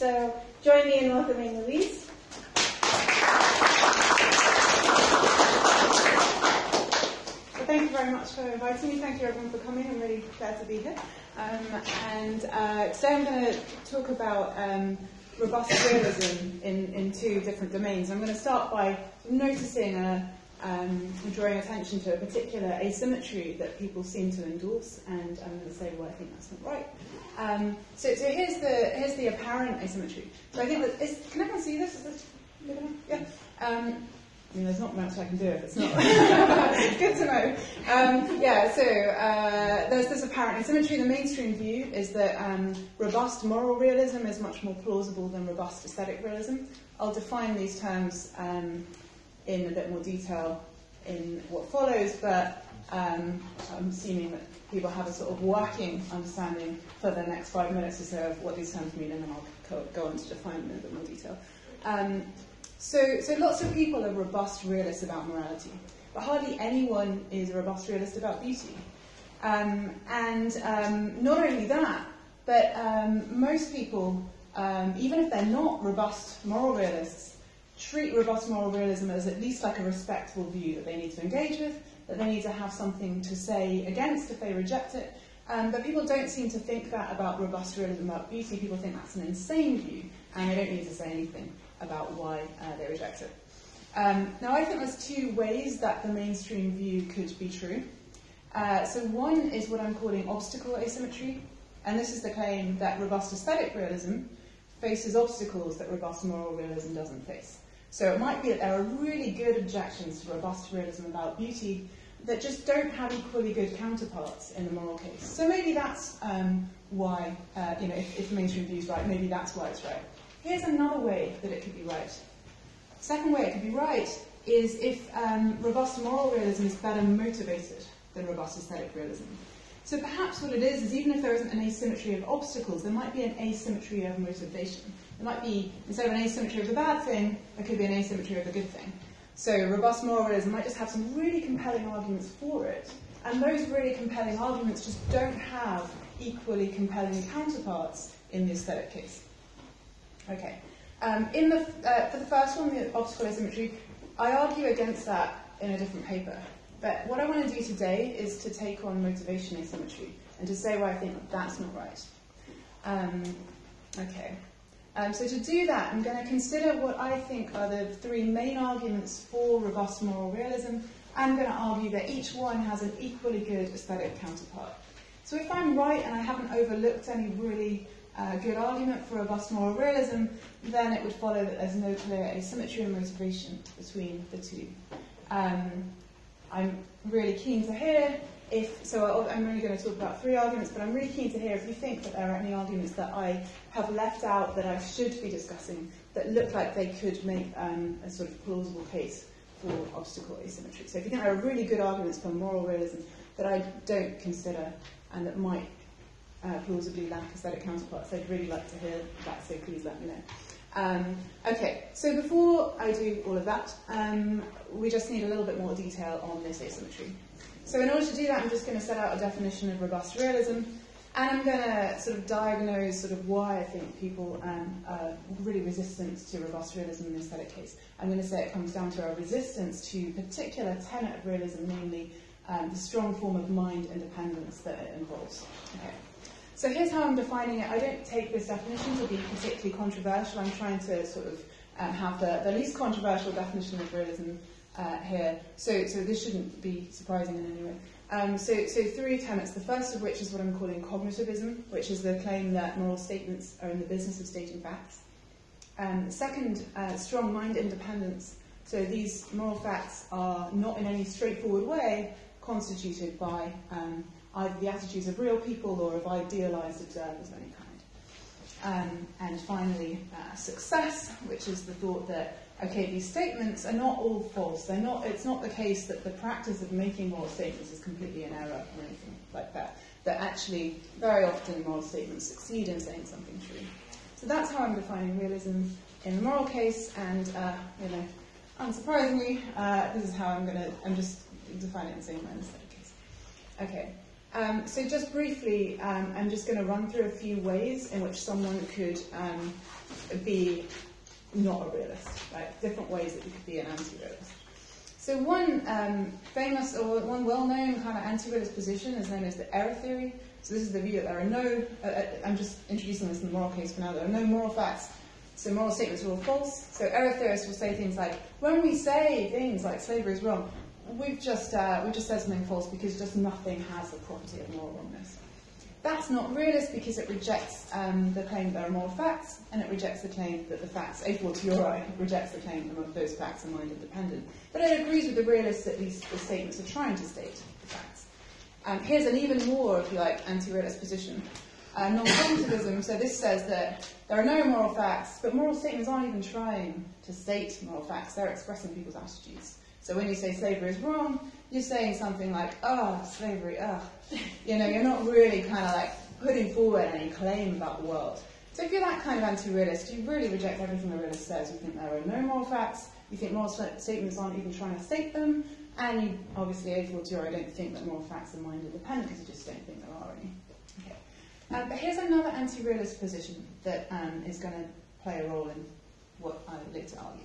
So join me in welcoming Louise. Well, thank you very much for inviting me. Thank you everyone for coming. I'm really glad to be here. Um, and uh, today I'm going to talk about um, robust realism in, in two different domains. I'm going to start by noticing a, um, drawing attention to a particular asymmetry that people seem to endorse, and I'm going to say why I think that's not right. Um, so, so here's the here's the apparent asymmetry. So I think that is, can everyone see this? Is this? Yeah. Um, I mean, there's not much I can do if it's not. Good to know. Um, yeah, so uh, there's this apparent asymmetry. The mainstream view is that um, robust moral realism is much more plausible than robust aesthetic realism. I'll define these terms um, in a bit more detail in what follows, but um, I'm assuming that people have a sort of working understanding for the next five minutes or so of what these terms mean, and then I'll go on to define them in a bit more detail. Um, so, so lots of people are robust realists about morality, but hardly anyone is a robust realist about beauty. Um, and um, not only that, but um, most people, um, even if they're not robust moral realists, treat robust moral realism as at least like a respectable view that they need to engage with, that they need to have something to say against if they reject it. Um, but people don't seem to think that about robust realism about beauty. People think that's an insane view, and they don't need to say anything about why uh, they reject it. Um, now, I think there's two ways that the mainstream view could be true. Uh, so, one is what I'm calling obstacle asymmetry, and this is the claim that robust aesthetic realism faces obstacles that robust moral realism doesn't face. So, it might be that there are really good objections to robust realism about beauty that just don't have equally good counterparts in the moral case. So, maybe that's um, why, uh, you know, if, if mainstream view is right, maybe that's why it's right. Here's another way that it could be right. Second way it could be right is if um, robust moral realism is better motivated than robust aesthetic realism. So perhaps what it is is even if there isn't an asymmetry of obstacles, there might be an asymmetry of motivation. There might be, instead of an asymmetry of the bad thing, there could be an asymmetry of the good thing. So robust moralism might just have some really compelling arguments for it, and those really compelling arguments just don't have equally compelling counterparts in the aesthetic case. Okay. Um, in the, uh, for the first one, the obstacle asymmetry, I argue against that in a different paper. But what I want to do today is to take on motivation asymmetry and to say why I think that's not right. Um, okay. Um, so to do that, I'm going to consider what I think are the three main arguments for robust moral realism. I'm going to argue that each one has an equally good aesthetic counterpart. So if I'm right and I haven't overlooked any really a good argument for robust moral realism, then it would follow that there's no clear asymmetry and motivation between the two. Um, I'm really keen to hear if, so I'm only going to talk about three arguments, but I'm really keen to hear if you think that there are any arguments that I have left out that I should be discussing that look like they could make um, a sort of plausible case for obstacle asymmetry. So if you think there are really good arguments for moral realism that I don't consider and that might uh, plausibly lack aesthetic counterparts. I'd really like to hear that, so please let me know. Um, okay, so before I do all of that, um, we just need a little bit more detail on this asymmetry. So in order to do that, I'm just going to set out a definition of robust realism, and I'm going to sort of diagnose sort of why I think people um, are really resistant to robust realism in the aesthetic case. I'm going to say it comes down to a resistance to particular tenet of realism, namely um, the strong form of mind independence that it involves. Okay. So here's how I'm defining it. I don't take this definition to be particularly controversial. I'm trying to sort of um, have the, the least controversial definition of realism uh, here. So, so this shouldn't be surprising in any way. Um, so, so three tenets. The first of which is what I'm calling cognitivism, which is the claim that moral statements are in the business of stating facts. Um, second, uh, strong mind independence. So these moral facts are not in any straightforward way constituted by um, either the attitudes of real people or of idealized observers of any kind. Um, and finally, uh, success, which is the thought that okay, these statements are not all false. They're not. It's not the case that the practice of making moral statements is completely an error or anything like that. That actually, very often, moral statements succeed in saying something true. So that's how I'm defining realism in the moral case, and uh, you know, unsurprisingly, uh, this is how I'm going to. I'm just defining it in the same way in the case. Okay. Um, so just briefly, um, I'm just going to run through a few ways in which someone could um, be not a realist, right? Different ways that you could be an anti-realist. So one um, famous or one well-known kind of anti-realist position is known as the error theory. So this is the view that there are no, uh, uh, I'm just introducing this in the moral case for now, there are no moral facts, so moral statements are all false. So error theorists will say things like, when we say things like slavery is wrong, we've just, uh, we've just said something false because just nothing has the property of moral wrongness. That's not realist because it rejects um, the claim that there are moral facts, and it rejects the claim that the facts, a fortiori, rejects the claim that those facts are mind independent. But it agrees with the realists that these the statements are trying to state the facts. Um, here's an even more, if you like, anti-realist position. Uh, non-cognitivism, so this says that there are no moral facts, but moral statements aren't even trying to state moral facts, they're expressing people's attitudes. So when you say slavery is wrong, you're saying something like, oh, slavery, ugh. You know, you're not really kind of like putting forward any claim about the world. So if you're that kind of anti-realist, you really reject everything the realist says. You think there are no moral facts, you think moral statements aren't even trying to state them, and you obviously, a fortiori, don't think that moral facts are mind independent because you just don't think there are any. Okay. Uh, but here's another anti-realist position that um, is going to play a role in what I later argue.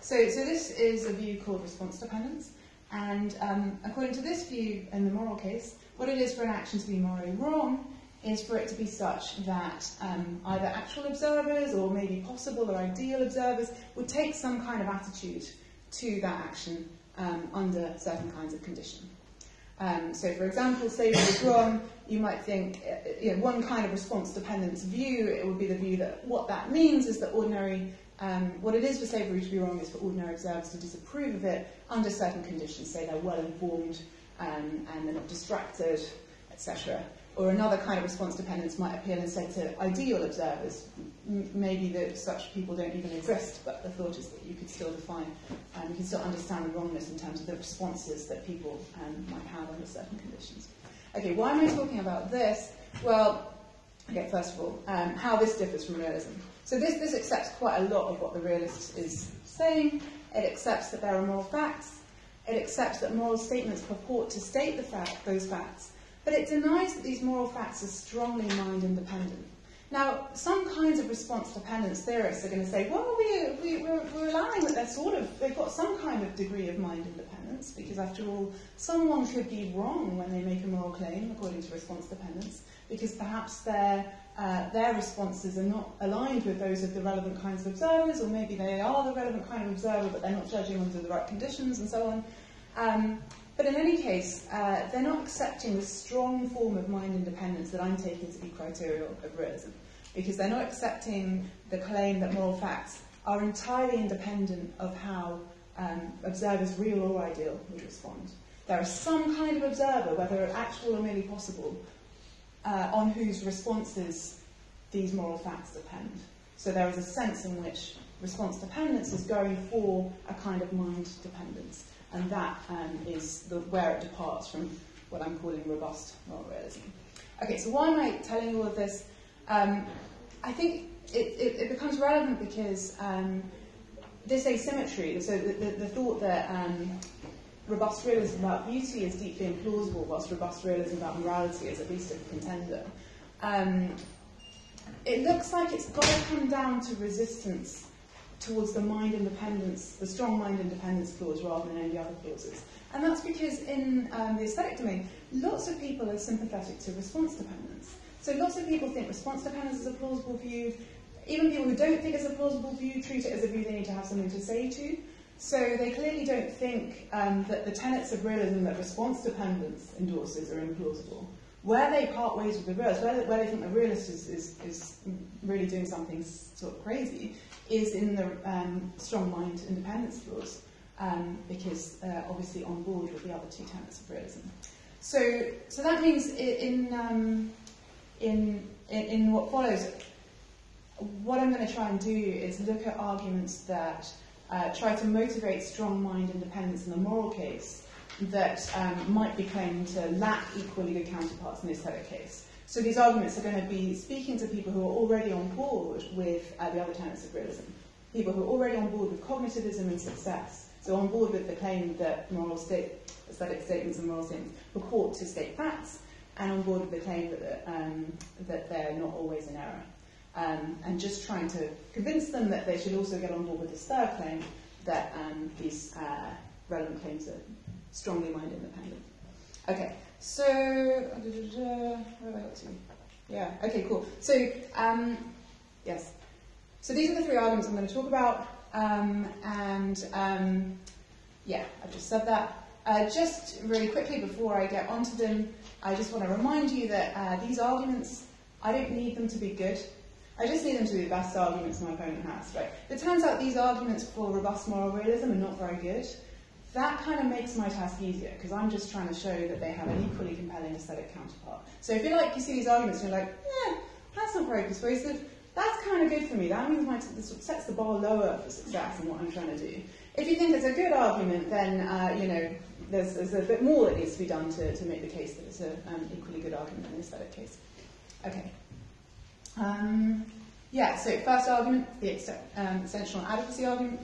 So, so this is a view called response dependence. And um, according to this view in the moral case, what it is for an action to be morally wrong is for it to be such that um, either actual observers or maybe possible or ideal observers would take some kind of attitude to that action um, under certain kinds of condition. Um, so, for example, slavery is wrong, you might think, uh, you know, one kind of response dependence view, it would be the view that what that means is that ordinary um, what it is for slavery to be wrong is for ordinary observers to disapprove of it under certain conditions, say they're well informed um, and they're not distracted, etc. Or another kind of response dependence might appeal instead to ideal observers. M- maybe that such people don't even exist, but the thought is that you could still define, um, you can still understand the wrongness in terms of the responses that people um, might have under certain conditions. Okay, why am I talking about this? Well, okay, first of all, um, how this differs from realism. So this, this accepts quite a lot of what the realist is saying. It accepts that there are moral facts. It accepts that moral statements purport to state the fact, those facts. But it denies that these moral facts are strongly mind independent. Now, some kinds of response dependence theorists are going to say, well, we, we, we're, we're allowing that they're sort of, they've got some kind of degree of mind independence, because after all, someone could be wrong when they make a moral claim, according to response dependence, because perhaps they're uh, their responses are not aligned with those of the relevant kinds of observers, or maybe they are the relevant kind of observer, but they're not judging under the right conditions, and so on. Um, but in any case, uh, they're not accepting the strong form of mind independence that I'm taking to be criterion of realism, because they're not accepting the claim that moral facts are entirely independent of how um, observers, real or ideal, would respond. There is some kind of observer, whether actual or merely possible, uh, on whose responses these moral facts depend. So there is a sense in which response dependence is going for a kind of mind dependence, and that um, is the, where it departs from what I'm calling robust moral realism. Okay, so why am I telling you all of this? Um, I think it, it, it, becomes relevant because um, this asymmetry, so the, the, the thought that um, robust realism about beauty is deeply implausible, whilst robust realism about morality is at least a contender. Um, it looks like it's got to come down to resistance towards the mind independence, the strong mind independence clause rather than any other clauses. And that's because in um, the aesthetic domain, lots of people are sympathetic to response dependence. So lots of people think response dependence is a plausible view. Even people who don't think it's a plausible view treat it as a view they need to have something to say to. So they clearly don't think um, that the tenets of realism that response dependence endorses are implausible. Where they part ways with the realist, where, where they think the realist is, is, is really doing something sort of crazy, is in the um, strong mind independence clause, um, because uh, obviously on board with the other two tenets of realism. So, so that means in, um, in, in, in what follows, what I'm going to try and do is look at arguments that uh, try to motivate strong mind independence in the moral case that um, might be claimed to lack equally good counterparts in the aesthetic case. So these arguments are going to be speaking to people who are already on board with uh, the other tenets of realism, people who are already on board with cognitivism and success, so on board with the claim that moral state, aesthetic statements and moral statements purport to state facts, and on board with the claim that, um, that they're not always in error. Um, and just trying to convince them that they should also get on board with this third claim that um, these uh, relevant claims are strongly mind independent. Okay, so, where have I got to? Yeah, okay, cool. So, um, yes. So these are the three arguments I'm going to talk about. Um, and um, yeah, I've just said that. Uh, just really quickly before I get onto them, I just want to remind you that uh, these arguments, I don't need them to be good. I just need them to be the best arguments my opponent has. Right? It turns out these arguments for robust moral realism are not very good. That kind of makes my task easier because I'm just trying to show that they have an equally compelling aesthetic counterpart. So if you like, you see these arguments and you're like, eh, that's not very persuasive. That's kind of good for me. That means my t- this sets the bar lower for success in what I'm trying to do. If you think it's a good argument, then uh, you know there's, there's, a bit more that needs to be done to, to make the case that it's an um, equally good argument in the aesthetic case. Okay. Um, yeah, so first argument, the um, extensional adequacy argument,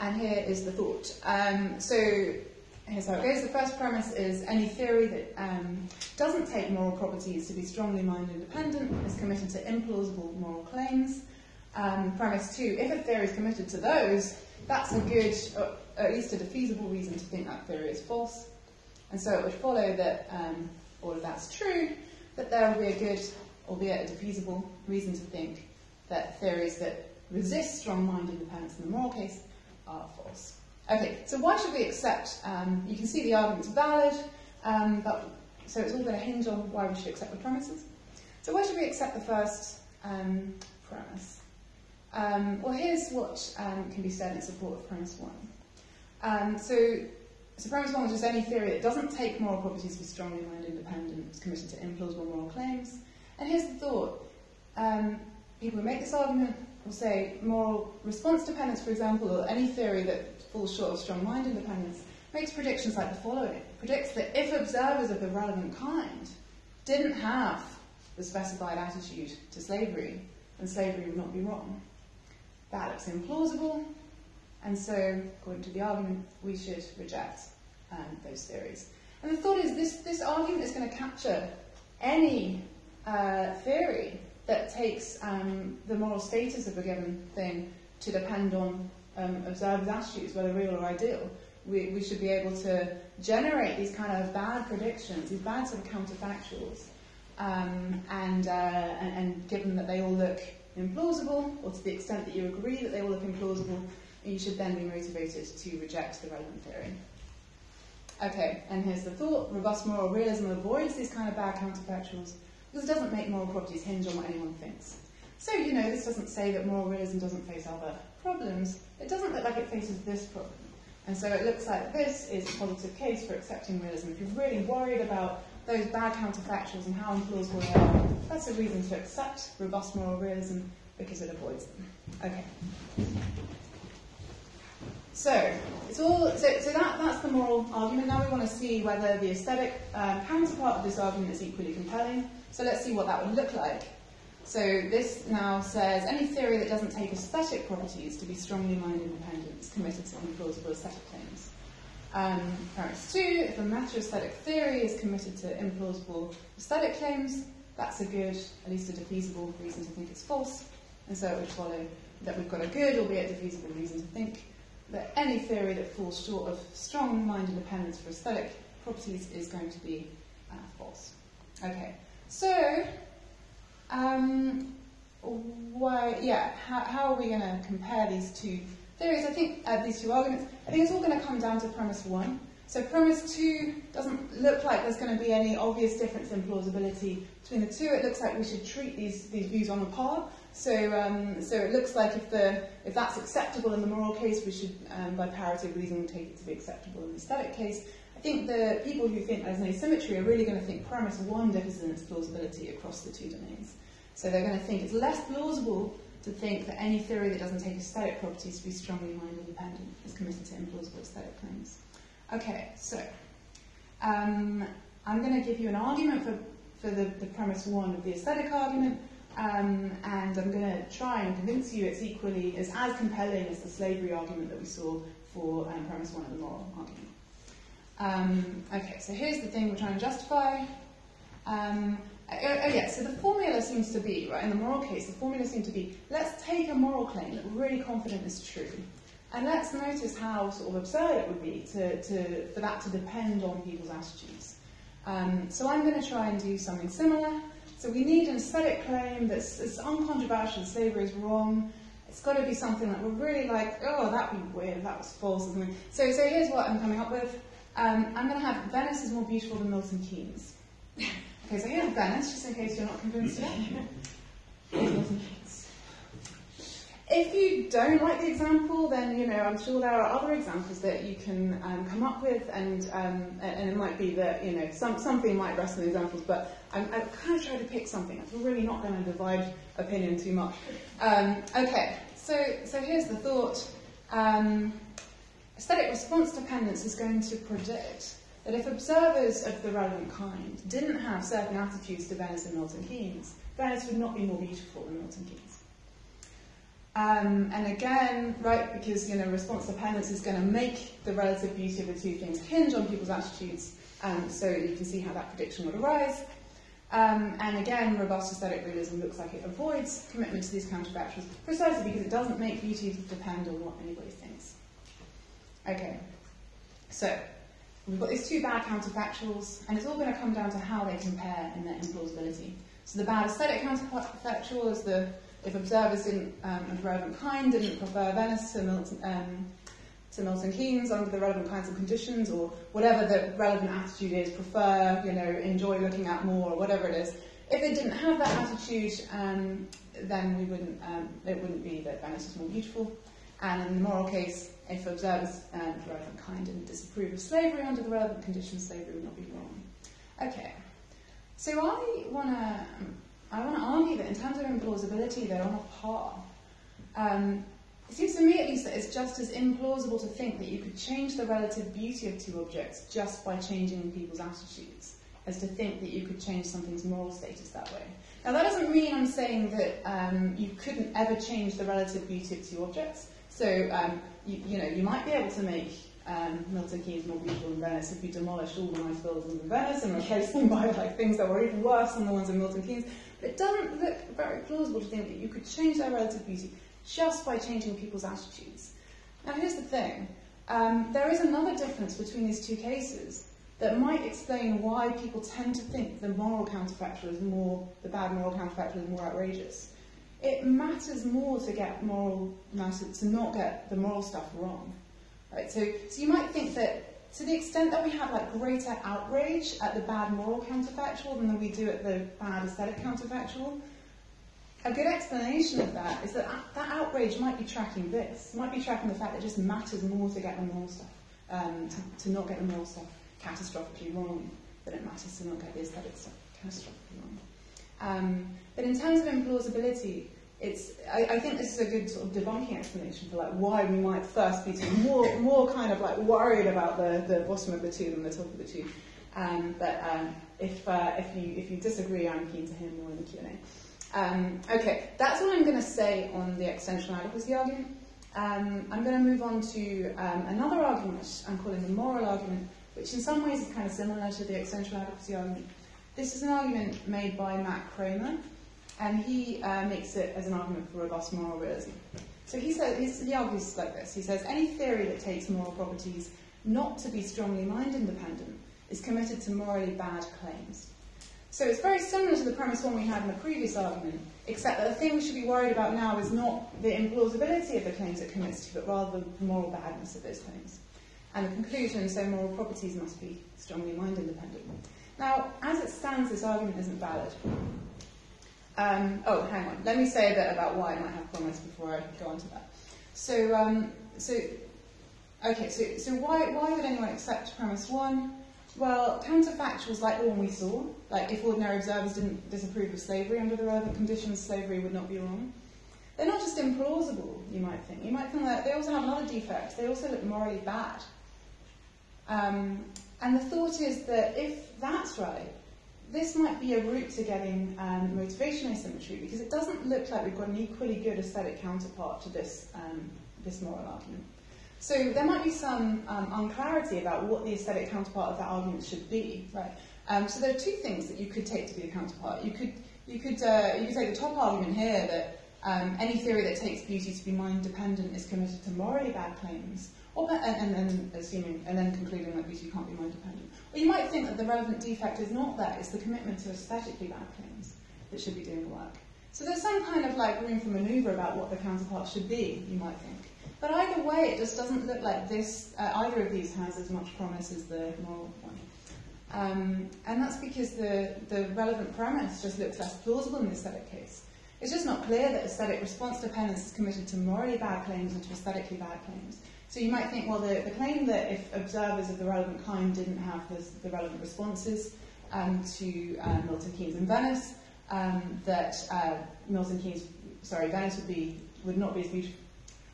and here is the thought. Um, so here's how it goes. The first premise is any theory that um, doesn't take moral properties to be strongly mind independent is committed to implausible moral claims. Um, premise two, if a theory is committed to those, that's a good, or at least a defeasible reason to think that theory is false. And so it would follow that um, all of that's true, that there will be a good, albeit a defeasible, reason to think that theories that resist strong-minded independence in the moral case are false. Okay, so why should we accept? Um, you can see the argument's valid, um, but so it's all going to hinge on why we should accept the premises. So why should we accept the first um, premise? Um, well, here's what um, can be said in support of premise one. Um, so, so premise one is just any theory that doesn't take moral properties be strongly mind independent is committed to implausible moral claims. And here's the thought. People who make this argument will say moral response dependence, for example, or any theory that falls short of strong mind independence, makes predictions like the following. It predicts that if observers of the relevant kind didn't have the specified attitude to slavery, then slavery would not be wrong. That looks implausible, and so, according to the argument, we should reject um, those theories. And the thought is this, this argument is going to capture any uh, theory that takes um, the moral status of a given thing to depend on um, observers' attitudes, whether real or ideal. We, we should be able to generate these kind of bad predictions, these bad sort of counterfactuals, um, and, uh, and, and given that they all look implausible, or to the extent that you agree that they all look implausible, you should then be motivated to reject the relevant theory. Okay, and here's the thought. Robust moral realism avoids these kind of bad counterfactuals because it doesn't make moral properties hinge on what anyone thinks. So, you know, this doesn't say that moral realism doesn't face other problems, it doesn't look like it faces this problem. And so it looks like this is a positive case for accepting realism. If you're really worried about those bad counterfactuals and how implausible they are, that's a reason to accept robust moral realism because it avoids them. Okay. So, it's all, so, so that, that's the moral argument. Now we want to see whether the aesthetic um, counterpart of this argument is equally compelling. So let's see what that would look like. So this now says any theory that doesn't take aesthetic properties to be strongly mind independent is committed to implausible aesthetic claims. Um, premise two, if a meta-aesthetic theory is committed to implausible aesthetic claims, that's a good, at least a defeasible reason to think it's false. And so it would follow that we've got a good, albeit defeasible reason to think that any theory that falls short of strong mind independence for aesthetic properties is going to be uh, false. Okay, so um, why, yeah, how, how are we going to compare these two theories? I think uh, these two arguments. I think it's all going to come down to premise one. So premise two doesn't look like there's going to be any obvious difference in plausibility between the two. It looks like we should treat these, these views on a par. So, um, so it looks like if, the, if that's acceptable in the moral case, we should, um, by parity of reasoning, take it to be acceptable in the aesthetic case. I think the people who think there's an asymmetry are really going to think premise one differs in its plausibility across the two domains. So they're going to think it's less plausible to think that any theory that doesn't take aesthetic properties to be strongly mind independent is committed to implausible aesthetic claims. Okay, so um, I'm going to give you an argument for, for the, the premise one of the aesthetic argument, um, and I'm going to try and convince you it's equally as, as compelling as the slavery argument that we saw for um, premise one of the moral argument. Um, okay, so here's the thing we're trying to justify. Um, oh, oh, yeah, so the formula seems to be, right, in the moral case, the formula seems to be let's take a moral claim that we're really confident is true, and let's notice how sort of absurd it would be to, to, for that to depend on people's attitudes. Um, so I'm going to try and do something similar. So we need an aesthetic claim that's, that's uncontroversial, slavery is wrong. It's got to be something that we're really like, oh, that'd be weird, that was false. So, so here's what I'm coming up with. Um, I'm going to have Venice is more beautiful than Milton Keynes. okay, so here's Venice, just in case you're not convinced yet. If you don't like the example, then you know I'm sure there are other examples that you can um, come up with, and, um, and it might be that you know some, something might rest on examples, but I'm, I'm kind of trying to pick something. I'm really not going to divide opinion too much. Um, okay, so so here's the thought. Um, aesthetic response dependence is going to predict that if observers of the relevant kind didn't have certain attitudes to Venice and Milton Keynes, Venice would not be more beautiful than Milton Keynes. Um, and again, right, because you know response dependence is going to make the relative beauty of the two things hinge on people's attitudes, um, so you can see how that prediction would arise. Um, and again, robust aesthetic realism looks like it avoids commitment to these counterfactuals precisely because it doesn't make beauty depend on what anybody thinks. Okay, so we've got these two bad counterfactuals, and it's all going to come down to how they compare in their implausibility. So the bad aesthetic counterfactual is the if observers didn't, um, of relevant kind didn't prefer Venice to Milton, um, to Milton Keynes under the relevant kinds of conditions, or whatever the relevant attitude is, prefer, you know, enjoy looking at more, or whatever it is. If they didn't have that attitude, um, then we wouldn't, um, it wouldn't be that Venice is more beautiful. And in the moral case, if observers um, of relevant kind didn't disapprove of slavery under the relevant conditions, slavery would not be wrong. Okay, so I want to I want to argue that in terms of implausibility, they're on a par. Um, it seems to me, at least, that it's just as implausible to think that you could change the relative beauty of two objects just by changing people's attitudes, as to think that you could change something's moral status that way. Now, that doesn't mean I'm saying that um, you couldn't ever change the relative beauty of two objects. So, um, you, you know, you might be able to make um, Milton Keynes more beautiful than Venice if you demolished all the nice buildings in Venice and replaced them by like things that were even worse than the ones in Milton Keynes. It doesn't look very plausible to think that you could change their relative beauty just by changing people's attitudes. Now, here's the thing um, there is another difference between these two cases that might explain why people tend to think the moral counterfactual is more, the bad moral counterfactual is more outrageous. It matters more to get moral, to not get the moral stuff wrong. Right? So, so you might think that to the extent that we have like greater outrage at the bad moral counterfactual than we do at the bad aesthetic counterfactual, a good explanation of that is that that outrage might be tracking this, might be tracking the fact that it just matters more to get the moral stuff, um, to, to, not get the moral stuff catastrophically wrong than it matters to not get the aesthetic stuff catastrophically wrong. Um, but in terms of implausibility, it's, I, I, think this is a good sort of debunking explanation for like why we might first be more, more kind of like worried about the, the bottom of the tube than the top of the tube. Um, but um, if, uh, if, you, if you disagree, I'm keen to hear more in the Q&A. Um, okay, that's what I'm going to say on the extensional adequacy argument. Um, I'm going to move on to um, another argument, which I'm calling the moral argument, which in some ways is kind of similar to the extensional adequacy argument. This is an argument made by Matt Kramer, and he uh, makes it as an argument for robust moral realism. So he, says, he argues like this. He says, any theory that takes moral properties not to be strongly mind independent is committed to morally bad claims. So it's very similar to the premise one we had in the previous argument, except that the thing we should be worried about now is not the implausibility of the claims it commits to, but rather the moral badness of those claims. And the conclusion, is so moral properties must be strongly mind independent. Now, as it stands, this argument isn't valid. Um, oh, hang on. Let me say a bit about why I might have comments before I go on to that. So, um, so, okay. So, so why why would anyone accept premise one? Well, counterfactuals like the one we saw, like if ordinary observers didn't disapprove of slavery under the relevant conditions, slavery would not be wrong. They're not just implausible, you might think. You might think that they also have another defect. They also look morally bad. Um, and the thought is that if that's right, this might be a route to getting um, motivation asymmetry because it doesn't look like we've got an equally good aesthetic counterpart to this, um, this moral argument. So there might be some um, unclarity about what the aesthetic counterpart of that argument should be, right? Um, so there are two things that you could take to be a counterpart. You could, you could, uh, you could take the top argument here that um, any theory that takes beauty to be mind dependent is committed to morally bad claims, and, then assuming, and then concluding that beauty can't be mind dependent. Or you might think that the relevant defect is not that; it's the commitment to aesthetically bad claims that should be doing the work. So there's some kind of like room for manoeuvre about what the counterpart should be, you might think. But either way, it just doesn't look like this, uh, either of these has as much promise as the moral one. Um, and that's because the, the relevant premise just looks less plausible in the aesthetic case. It's just not clear that aesthetic response dependence is committed to morally bad claims and to aesthetically bad claims. So you might think, well, the, the claim that if observers of the relevant kind didn't have the relevant responses um, to uh, Milton Keynes and Venice, um, that uh, Milton Keynes, sorry, Venice would be would not be as beautiful,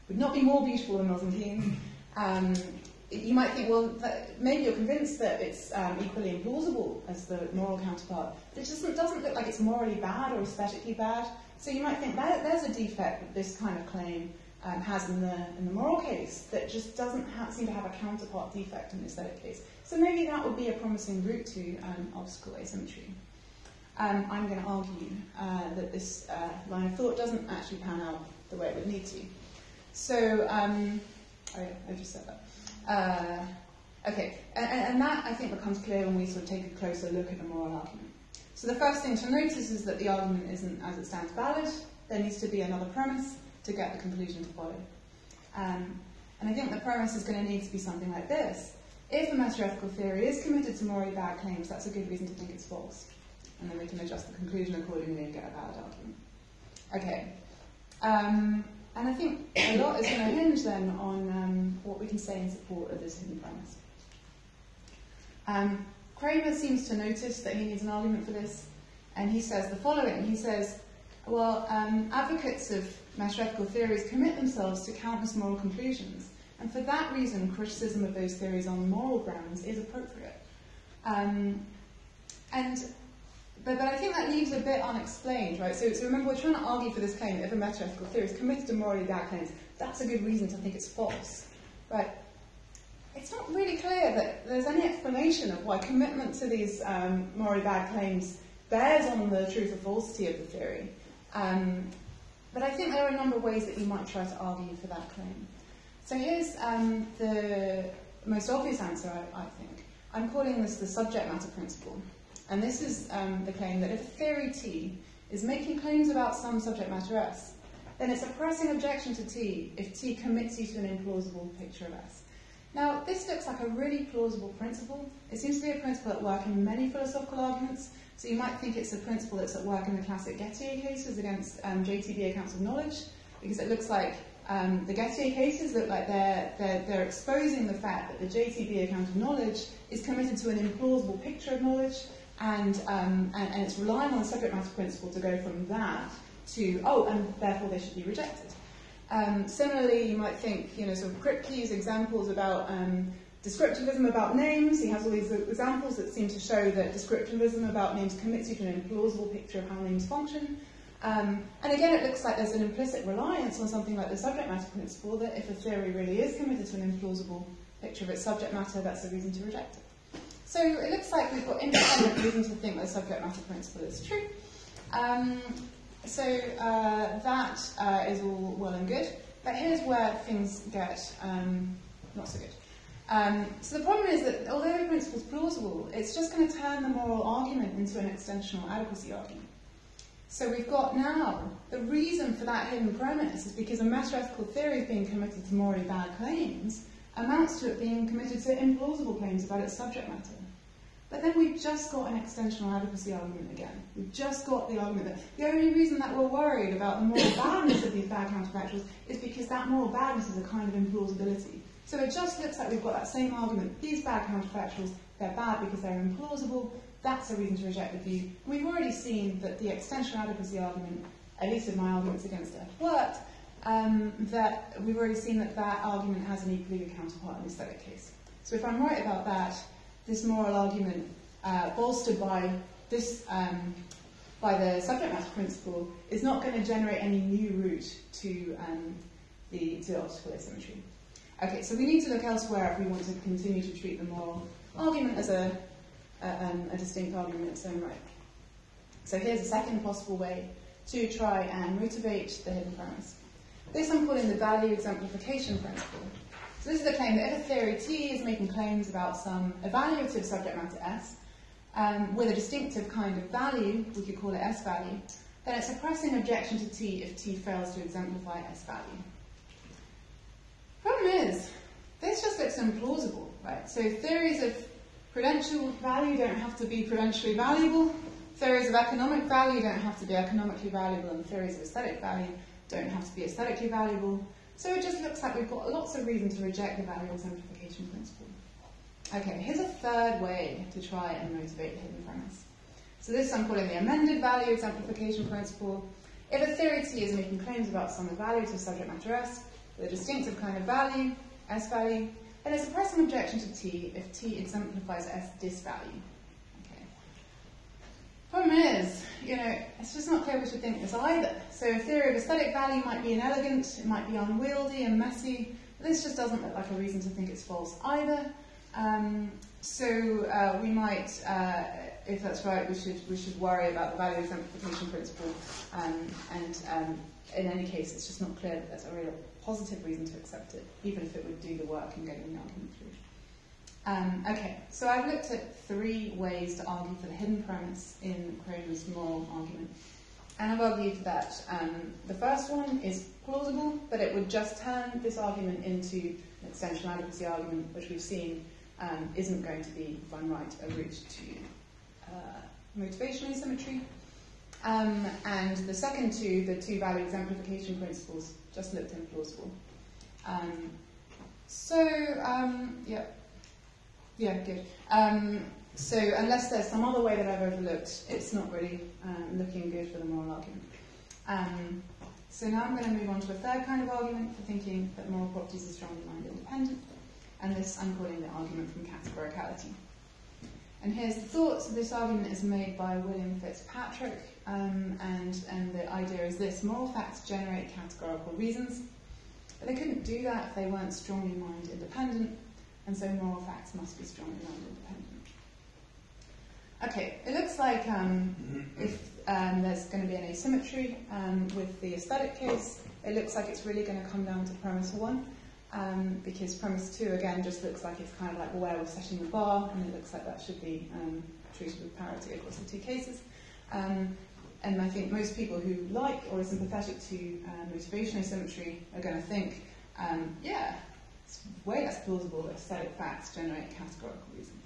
would not be more beautiful than Milton Keynes. Um, you might think, well, maybe you're convinced that it's um, equally implausible as the moral counterpart. But it doesn't, doesn't look like it's morally bad or aesthetically bad. So you might think that there's a defect that this kind of claim um, has in the, in the moral case that just doesn't seem to have a counterpart defect in the aesthetic case. So maybe that would be a promising route to um, obstacle asymmetry. Um, I'm going to argue uh, that this uh, line of thought doesn't actually pan out the way it would need to. So, um, oh, I just said that. Uh, okay, and, and, that I think becomes clear when we sort of take a closer look at the moral argument. So the first thing to notice is that the argument isn't, as it stands, valid. There needs to be another premise to get the conclusion to follow. Um, and I think the premise is going to need to be something like this. If a meta-ethical theory is committed to morally bad claims, that's a good reason to think it's false. And then we can adjust the conclusion accordingly and get a valid argument. Okay. Um, and I think a lot is going to hinge then on um, what we can say in support of this hidden premise. Um, Kramer seems to notice that he needs an argument for this, and he says the following. He says, well, um, advocates of meta-ethical theories commit themselves to countless moral conclusions, and for that reason, criticism of those theories on moral grounds is appropriate. Um, and but, but I think that leaves a bit unexplained, right? So, so remember, we're trying to argue for this claim that if a meta-ethical theory is committed to morally bad claims, that's a good reason to think it's false, right? It's not really clear that there's any explanation of why commitment to these um, morally bad claims bears on the truth or falsity of the theory. Um, but I think there are a number of ways that you might try to argue for that claim. So here's um, the most obvious answer, I, I think. I'm calling this the subject matter principle. And this is um, the claim that if a theory T is making claims about some subject matter S, then it's a pressing objection to T if T commits you to an implausible picture of S. Now, this looks like a really plausible principle. It seems to be a principle at work in many philosophical arguments. So you might think it's a principle that's at work in the classic Gettier cases against um, JTB accounts of knowledge, because it looks like um, the Gettier cases look like they're, they're, they're exposing the fact that the JTB account of knowledge is committed to an implausible picture of knowledge, and, um, and, and it's relying on the subject matter principle to go from that to, oh, and therefore they should be rejected. Um, similarly, you might think, you know, sort of Kripke's examples about um, descriptivism about names. He has all these examples that seem to show that descriptivism about names commits you to an implausible picture of how names function. Um, and again, it looks like there's an implicit reliance on something like the subject matter principle that if a theory really is committed to an implausible picture of its subject matter, that's a reason to reject it. So it looks like we've got independent reasons to think that the subject matter principle is true. Um, so uh, that uh, is all well and good, but here's where things get um, not so good. Um, so the problem is that although the principle is plausible, it's just going to turn the moral argument into an extensional adequacy argument. So we've got now the reason for that hidden premise is because a meta-ethical theory being committed to morally bad claims amounts to it being committed to implausible claims about its subject matter. But then we've just got an extensional adequacy argument again. We've just got the argument that the only reason that we're worried about the moral badness of these bad counterfactuals is because that moral badness is a kind of implausibility. So it just looks like we've got that same argument. These bad counterfactuals, they're bad because they're implausible. That's a reason to reject the view. We've already seen that the extensional adequacy argument, at least in my arguments against it, worked. Um, that we've already seen that that argument has an equally counterpart in the aesthetic case. So if I'm right about that, this moral argument, uh, bolstered by this, um, by the subject matter principle, is not going to generate any new route to um, the to obstacle asymmetry. Okay, so we need to look elsewhere if we want to continue to treat the moral argument as a a, um, a distinct argument in its own right. So here's a second possible way to try and motivate the hidden premise. This I'm calling the value exemplification principle. So this is the claim that if a theory T is making claims about some evaluative subject matter S, um, with a distinctive kind of value, we could call it S value, then it's a pressing objection to T if T fails to exemplify S value. Problem is, this just looks implausible, right? So theories of prudential value don't have to be prudentially valuable, theories of economic value don't have to be economically valuable, and theories of aesthetic value don't have to be aesthetically valuable. So it just looks like we've got lots of reason to reject the value exemplification principle. Okay, here's a third way to try and motivate the hidden premise. So this I'm calling the amended value exemplification principle. If a theory T is making claims about some evaluative subject matter S a distinctive kind of value, S value, then it's a pressing objection to T if T exemplifies S disvalue. Problem is, you know, it's just not clear we should think this either. So a theory of aesthetic value might be inelegant, it might be unwieldy and messy, but this just doesn't look like a reason to think it's false either. Um, so uh, we might, uh, if that's right, we should we should worry about the value of exemplification principle. Um, and um, in any case, it's just not clear that there's a real positive reason to accept it, even if it would do the work in getting the argument through. Um, okay, so I've looked at three ways to argue for the hidden premise in Kramer's moral argument. And I've argued that um, the first one is plausible, but it would just turn this argument into an extension adequacy argument, which we've seen um, isn't going to be, if I'm right, a route to uh, motivational asymmetry. Um, and the second two, the two value exemplification principles, just looked implausible. Um, so, um, yeah, yeah, good. Um, so, unless there's some other way that I've overlooked, it's not really um, looking good for the moral argument. Um, so now I'm going to move on to a third kind of argument for thinking that moral properties are strongly mind independent, and this I'm calling the argument from categoricality. And here's the thought. So this argument is made by William Fitzpatrick, um, and, and the idea is this moral facts generate categorical reasons. But they couldn't do that if they weren't strongly mind independent, and so moral facts must be strongly mind independent. Okay, it looks like um, if um, there's going to be an asymmetry um, with the aesthetic case, it looks like it's really going to come down to premise one. Um, because premise two again just looks like it's kind of like where we're setting the bar, and it looks like that should be um, treated with parity across the two cases. Um, and I think most people who like or are sympathetic to uh, motivation asymmetry are going to think, um, yeah, it's way less plausible that aesthetic facts generate categorical reasons.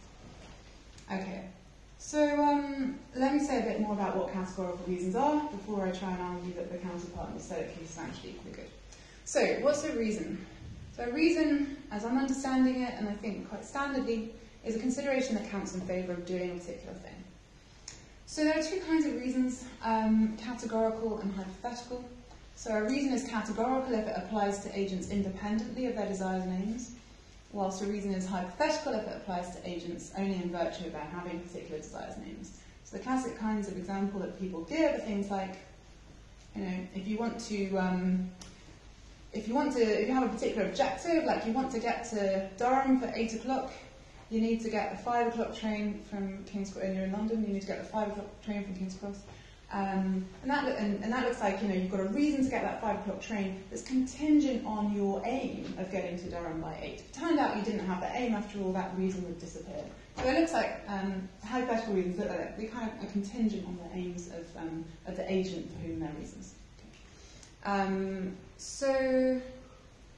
Okay, so um, let me say a bit more about what categorical reasons are before I try and argue that the counterpart in the aesthetic case is actually equally good. So, what's a reason? So, a reason, as I'm understanding it, and I think quite standardly, is a consideration that counts in favour of doing a particular thing. So there are two kinds of reasons, um, categorical and hypothetical. So a reason is categorical if it applies to agents independently of their desires and aims, whilst a reason is hypothetical if it applies to agents only in virtue of their having particular desires and aims. So the classic kinds of example that people give are things like, you know, if you want to, um, if you want to, if you have a particular objective, like you want to get to Durham for eight o'clock, you need to get the five o'clock train from King's Cross, you're in London, you need to get the five o'clock train from King's Cross. Um, and, that, and, and, that looks like, you know, you've got a reason to get that five o'clock train that's contingent on your aim of getting to Durham by eight. It turned out you didn't have that aim, after all, that reason would disappear. So it looks like um, hypothetical reasons look like that. They kind of are contingent on the aims of, um, of the agent for whom they're reasons. Um, so,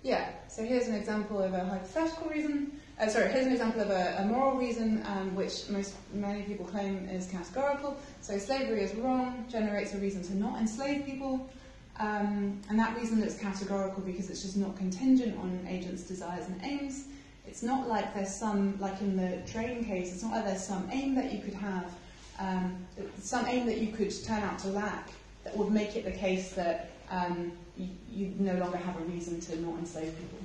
yeah, so here's an example of a hypothetical reason. Uh, sorry, here's an example of a, a moral reason um, which most many people claim is categorical. So slavery is wrong, generates a reason to not enslave people, um, and that reason looks categorical because it's just not contingent on agents' desires and aims. It's not like there's some, like in the train case, it's not like there's some aim that you could have, um, some aim that you could turn out to lack that would make it the case that um, you, you, no longer have a reason to not enslave people.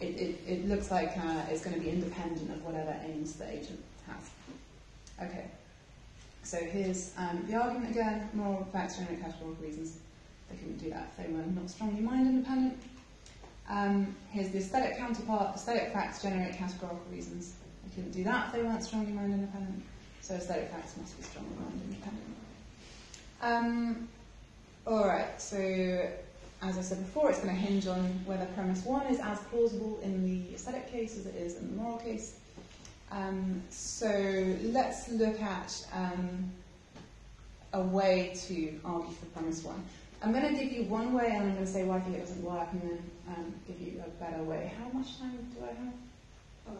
It, it, it looks like uh, it's going to be independent of whatever aims the agent has. Okay, so here's um, the argument again, moral facts generate categorical reasons. They couldn't do that if they were not strongly mind independent. Um, here's the aesthetic counterpart. Aesthetic facts generate categorical reasons. They couldn't do that if they weren't strongly mind independent. So aesthetic facts must be strongly mind independent. Um, all right, so as I said before, it's going to hinge on whether premise one is as plausible in the aesthetic case as it is in the moral case. Um, so let's look at um, a way to argue for premise one. I'm going to give you one way, and I'm going to say why I think it doesn't work, and then um, give you a better way. How much time do I have? Uh,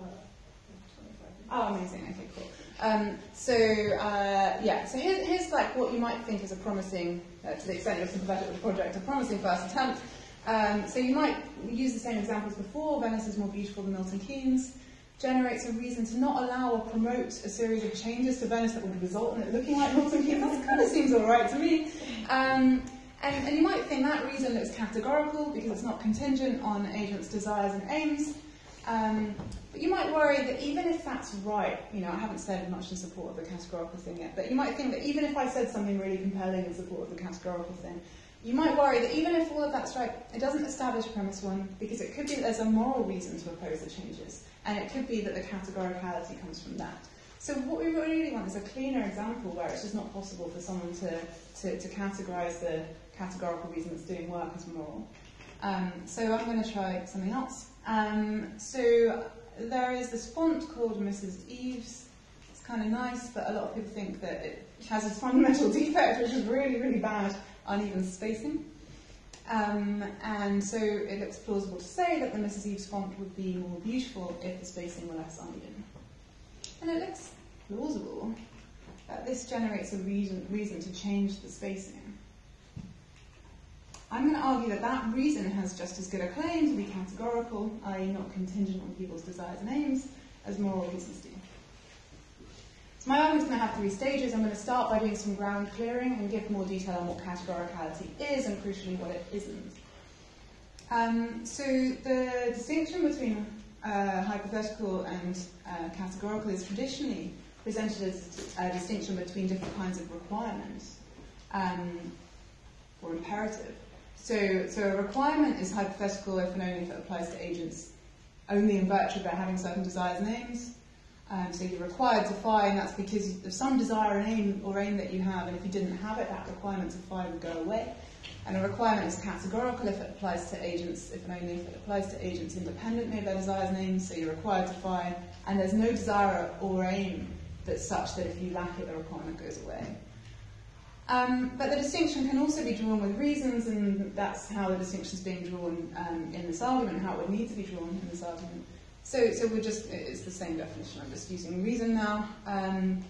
oh, amazing. Okay, cool. Um, so uh, yeah, so here's, here's like what you might think is a promising, uh, to the extent you're sympathetic with the project, a promising first attempt. Um, so you might use the same examples before. Venice is more beautiful than Milton Keynes generates a reason to not allow or promote a series of changes to Venice that would result in it looking like Milton Keynes. That kind of seems all right to me. Um, and, and, you might think that reason looks categorical because it's not contingent on agents' desires and aims. Um, but you might worry that even if that's right, you know, I haven't said much in support of the categorical thing yet, but you might think that even if I said something really compelling in support of the categorical thing, you might worry that even if all of that's right, it doesn't establish premise one because it could be that there's a moral reason to oppose the changes. And it could be that the categoricality comes from that. So what we really want is a cleaner example where it's just not possible for someone to, to, to categorize the categorical reason that's doing work as moral. Um, so I'm going to try something else. Um, so there is this font called Mrs. Eaves. It's kind of nice, but a lot of people think that it has a fundamental defect, which is really, really bad uneven spacing. Um, and so it looks plausible to say that the Mrs. Eaves font would be more beautiful if the spacing were less uneven. And it looks plausible that this generates a reason, reason to change the spacing. I'm going to argue that that reason has just as good a claim to be categorical, i.e. not contingent on people's desires and aims, as moral reasons do. So my argument's going to have three stages. I'm going to start by doing some ground clearing and give more detail on what categoricality is and crucially what it isn't. Um, so the distinction between uh, hypothetical and uh, categorical is traditionally presented as a distinction between different kinds of requirements um, or imperative. So, so a requirement is hypothetical if and only if it applies to agents only in virtue of their having certain desires and aims. Um, so you're required to phi, and that's because of some desire and aim or aim that you have, and if you didn't have it, that requirement to phi would go away. And a requirement is categorical if it applies to agents, if and only if it applies to agents independently of their desires and aims, so you're required to phi, and there's no desire or aim that's such that if you lack it, the requirement goes away. Um, but the distinction can also be drawn with reasons, and that's how the distinction is being drawn um, in this argument, how it would need to be drawn in this argument. So, so we're just, it's the same definition, I'm just using reason now. Um,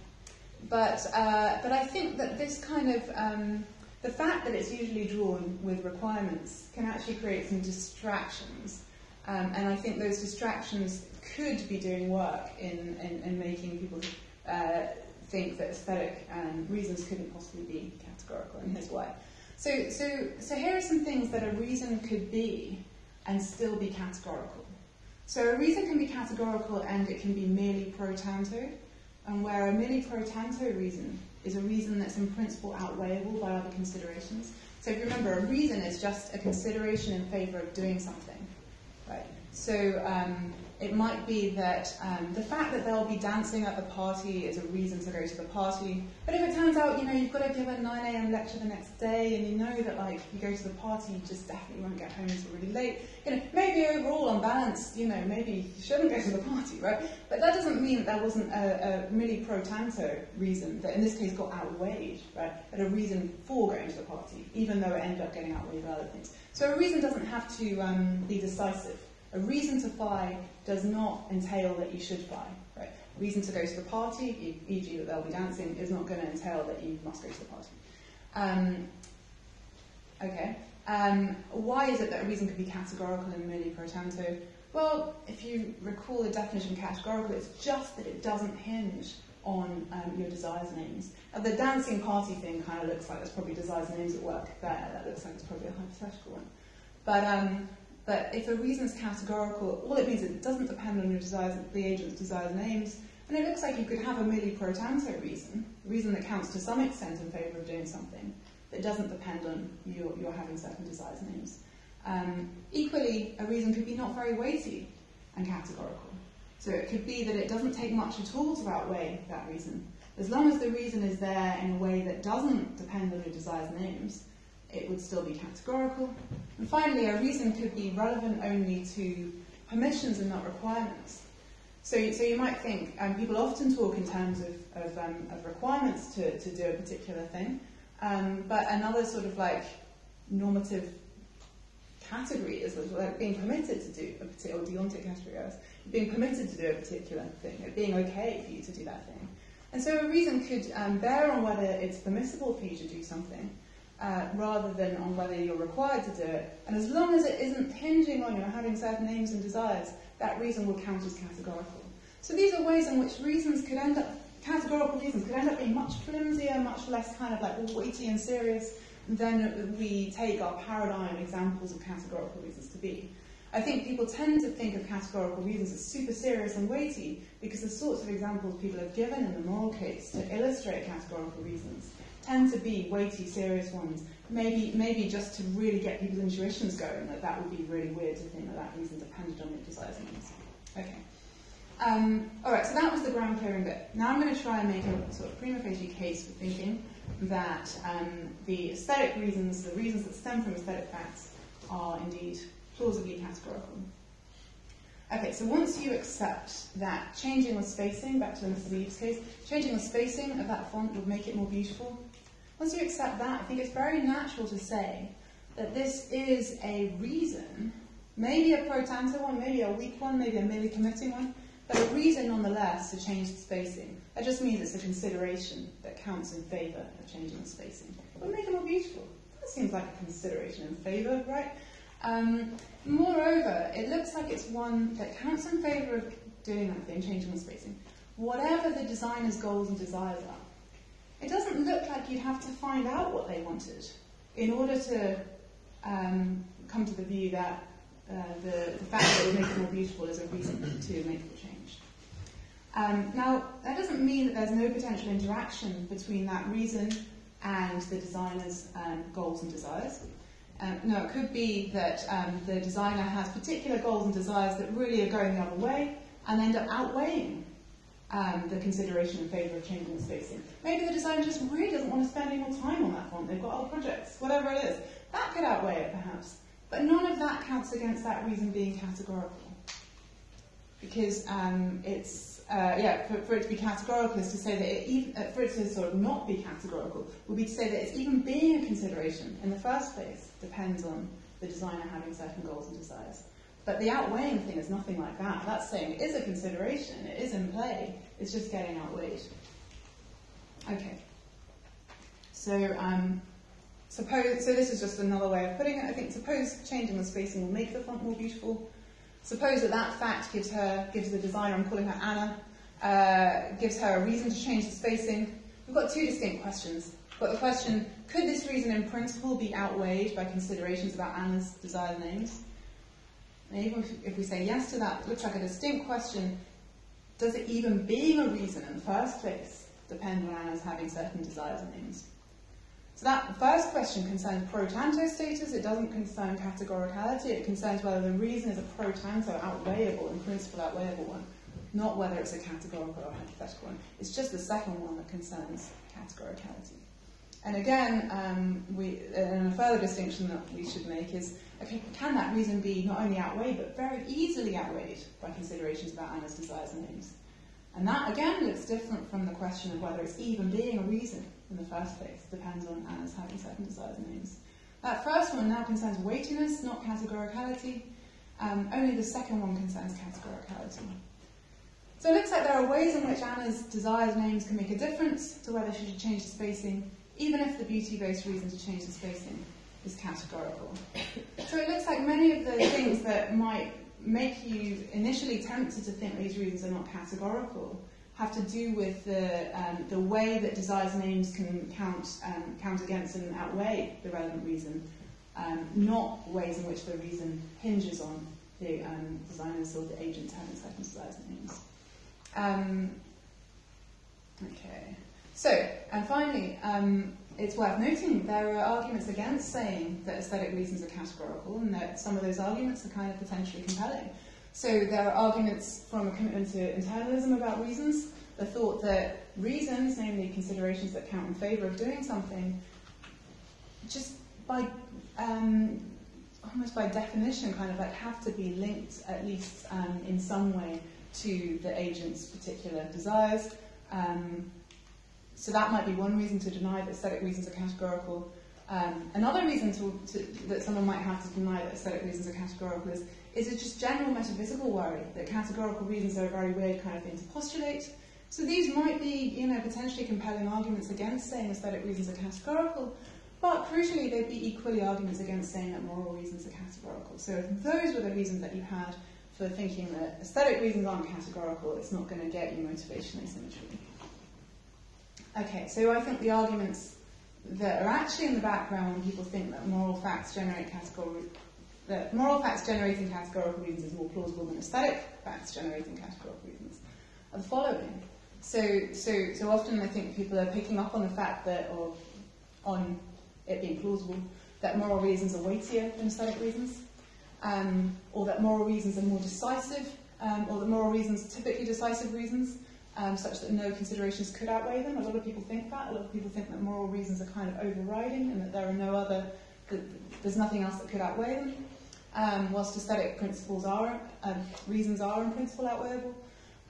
but, uh, but I think that this kind of, um, the fact that it's usually drawn with requirements can actually create some distractions. Um, and I think those distractions could be doing work in, in, in making people uh, think that aesthetic um, reasons couldn't possibly be categorical, and here's why. So, so, so here are some things that a reason could be and still be categorical. So a reason can be categorical and it can be merely pro tanto, and where a merely pro tanto reason is a reason that's in principle outweighable by other considerations. So if you remember, a reason is just a consideration in favour of doing something, right? So um, it might be that um, the fact that they'll be dancing at the party is a reason to go to the party. But if it turns out, you know, you've got to give a 9 a.m. lecture the next day, and you know that, like, you go to the party, you just definitely won't get home until really late. You know, maybe overall, on balance, you know, maybe you shouldn't go to the party, right? But that doesn't mean that there wasn't a, a really pro tanto reason that, in this case, got outweighed, right? But a reason for going to the party, even though it ended up getting outweighed by other things. So a reason doesn't have to um, be decisive. A reason to phi does not entail that you should buy. Right? Reason to go to the party, e.g. that they'll be dancing, is not going to entail that you must go to the party. Um, okay. Um, why is it that a reason could be categorical and merely pro tanto? Well, if you recall the definition categorical, it's just that it doesn't hinge on um, your desires and aims. Now, the dancing party thing kind of looks like there's probably desires and aims at work there. That looks like it's probably a hypothetical one. But um, but if a reason is categorical, all it means is it doesn't depend on your desires, the agent's desires and aims. And it looks like you could have a merely pro tanto reason, a reason that counts to some extent in favour of doing something, that doesn't depend on your, your having certain desires and aims. Um, equally, a reason could be not very weighty and categorical. So it could be that it doesn't take much at all to outweigh that reason. As long as the reason is there in a way that doesn't depend on your desired names, it would still be categorical. And finally, a reason could be relevant only to permissions and not requirements. So, so you might think, um, people often talk in terms of, of, um, of requirements to, to do a particular thing, um, but another sort of like normative category is like being permitted to do a particular, or deontic category is being permitted to do a particular thing, it being okay for you to do that thing. And so a reason could um, bear on whether it's permissible for you to do something, uh, rather than on whether you're required to do it. And as long as it isn't hinging on you having certain aims and desires, that reason will count as categorical. So these are ways in which reasons could end up, categorical reasons could end up being much flimsier, much less kind of like weighty and serious than we take our paradigm examples of categorical reasons to be. I think people tend to think of categorical reasons as super serious and weighty because the sorts of examples people have given in the moral case to illustrate categorical reasons tend to be weighty, serious ones. Maybe, maybe just to really get people's intuitions going, that that would be really weird to think that that reason depended on and needs. Okay. Um, all right, so that was the ground clearing bit. Now I'm going to try and make a sort of prima facie case for thinking that um, the aesthetic reasons, the reasons that stem from aesthetic facts, are indeed plausibly categorical. Okay, so once you accept that changing the spacing, back to Mrs. Eaves' case, changing the spacing of that font would make it more beautiful, once you accept that, I think it's very natural to say that this is a reason, maybe a pro tanto one, maybe a weak one, maybe a merely committing one, but a reason nonetheless to change the spacing. That just means it's a consideration that counts in favour of changing the spacing. But make it more beautiful. That seems like a consideration in favour, right? Um, moreover, it looks like it's one that counts in favour of doing that thing, changing the spacing, whatever the designer's goals and desires are. It doesn't look like you'd have to find out what they wanted in order to um, come to the view that uh, the, the, fact that it would make it more beautiful is a reason to make the change. Um, now, that doesn't mean that there's no potential interaction between that reason and the designer's um, goals and desires. Um, no, it could be that um, the designer has particular goals and desires that really are going the other way and end up outweighing um, the consideration in favour of changing the spacing. Maybe the designer just really doesn't want to spend any more time on that font. They've got other projects, whatever it is. That could outweigh it, perhaps. But none of that counts against that reason being categorical. Because um, it's, uh, yeah, for, for, it to be categorical is to say that it even, uh, for it to sort of not be categorical would be to say that it's even being a consideration in the first place depends on the designer having certain goals and desires. But the outweighing thing is nothing like that. That's saying it is a consideration, it is in play, it's just getting outweighed. Okay. So, um, suppose, so this is just another way of putting it. I think suppose changing the spacing will make the font more beautiful. Suppose that that fact gives her, gives the designer, I'm calling her Anna, uh, gives her a reason to change the spacing. We've got two distinct questions. We've got the question, could this reason in principle be outweighed by considerations about Anna's desired names? And even if we say yes to that, it looks like a distinct question. Does it even being a reason in the first place depend on Anna's having certain desires and aims? So that first question concerns pro tanto status. It doesn't concern categoricality. It concerns whether the reason is a pro tanto outweighable, in principle outweighable one, not whether it's a categorical or hypothetical one. It's just the second one that concerns categoricality. And again, um, we, and a further distinction that we should make is okay, can that reason be not only outweighed, but very easily outweighed by considerations about Anna's desires and aims? And that, again, looks different from the question of whether it's even being a reason in the first place. Depends on Anna's having certain desires and aims. That first one now concerns weightiness, not categoricality. Um, only the second one concerns categoricality. So it looks like there are ways in which Anna's desires and aims can make a difference to whether she should change the spacing, even if the beauty-based reason to change the spacing is categorical. So it looks like many of the things that might make you initially tempted to think these reasons are not categorical have to do with the, um, the way that desires aims can count, um, count against and outweigh the relevant reason, um, not ways in which the reason hinges on the um, designers or the agents having certain desires aims. Um, okay. So, and finally, um, it's worth noting there are arguments against saying that aesthetic reasons are categorical, and that some of those arguments are kind of potentially compelling. So there are arguments from a commitment to internalism about reasons, the thought that reasons, namely considerations that count in favour of doing something, just by um, almost by definition, kind of like have to be linked at least um, in some way to the agent's particular desires. Um, so that might be one reason to deny that aesthetic reasons are categorical. Um, another reason to, to, that someone might have to deny that aesthetic reasons are categorical is, is just general metaphysical worry that categorical reasons are a very weird kind of thing to postulate. So these might be, you know, potentially compelling arguments against saying aesthetic reasons are categorical, but crucially they'd be equally arguments against saying that moral reasons are categorical. So if those were the reasons that you had for thinking that aesthetic reasons aren't categorical, it's not going to get you motivation asymmetry. Okay, so I think the arguments that are actually in the background when people think that moral facts generate categorical that moral facts generating categorical reasons is more plausible than aesthetic facts generating categorical reasons are the following. So, so, so often I think people are picking up on the fact that, or on it being plausible, that moral reasons are weightier than aesthetic reasons, um, or that moral reasons are more decisive, um, or that moral reasons, are typically decisive reasons, um, such that no considerations could outweigh them. A lot of people think that. A lot of people think that moral reasons are kind of overriding and that there are no other, that there's nothing else that could outweigh them. Um, whilst aesthetic principles are, uh, reasons are in principle outweighable.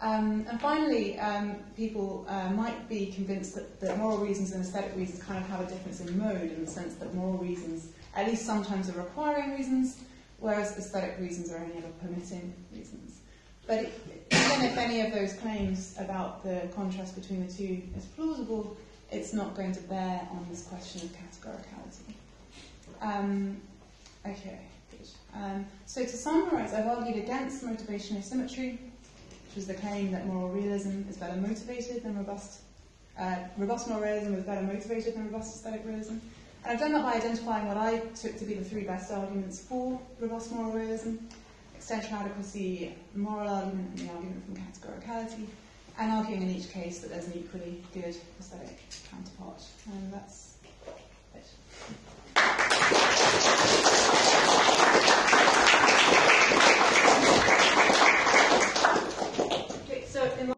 Um, and finally, um, people uh, might be convinced that, that moral reasons and aesthetic reasons kind of have a difference in mode in the sense that moral reasons, at least sometimes, are requiring reasons, whereas aesthetic reasons are only ever permitting reasons. But even if any of those claims about the contrast between the two is plausible, it's not going to bear on this question of categoricality. Um, okay. Um, so to summarise, I've argued against motivation asymmetry, which is the claim that moral realism is better motivated than robust. Uh, robust moral realism is better motivated than robust aesthetic realism. And I've done that by identifying what I took to be the three best arguments for robust moral realism extensional adequacy, moral argument, and the argument from categoricality, and arguing in each case that there's an equally good aesthetic counterpart. And that's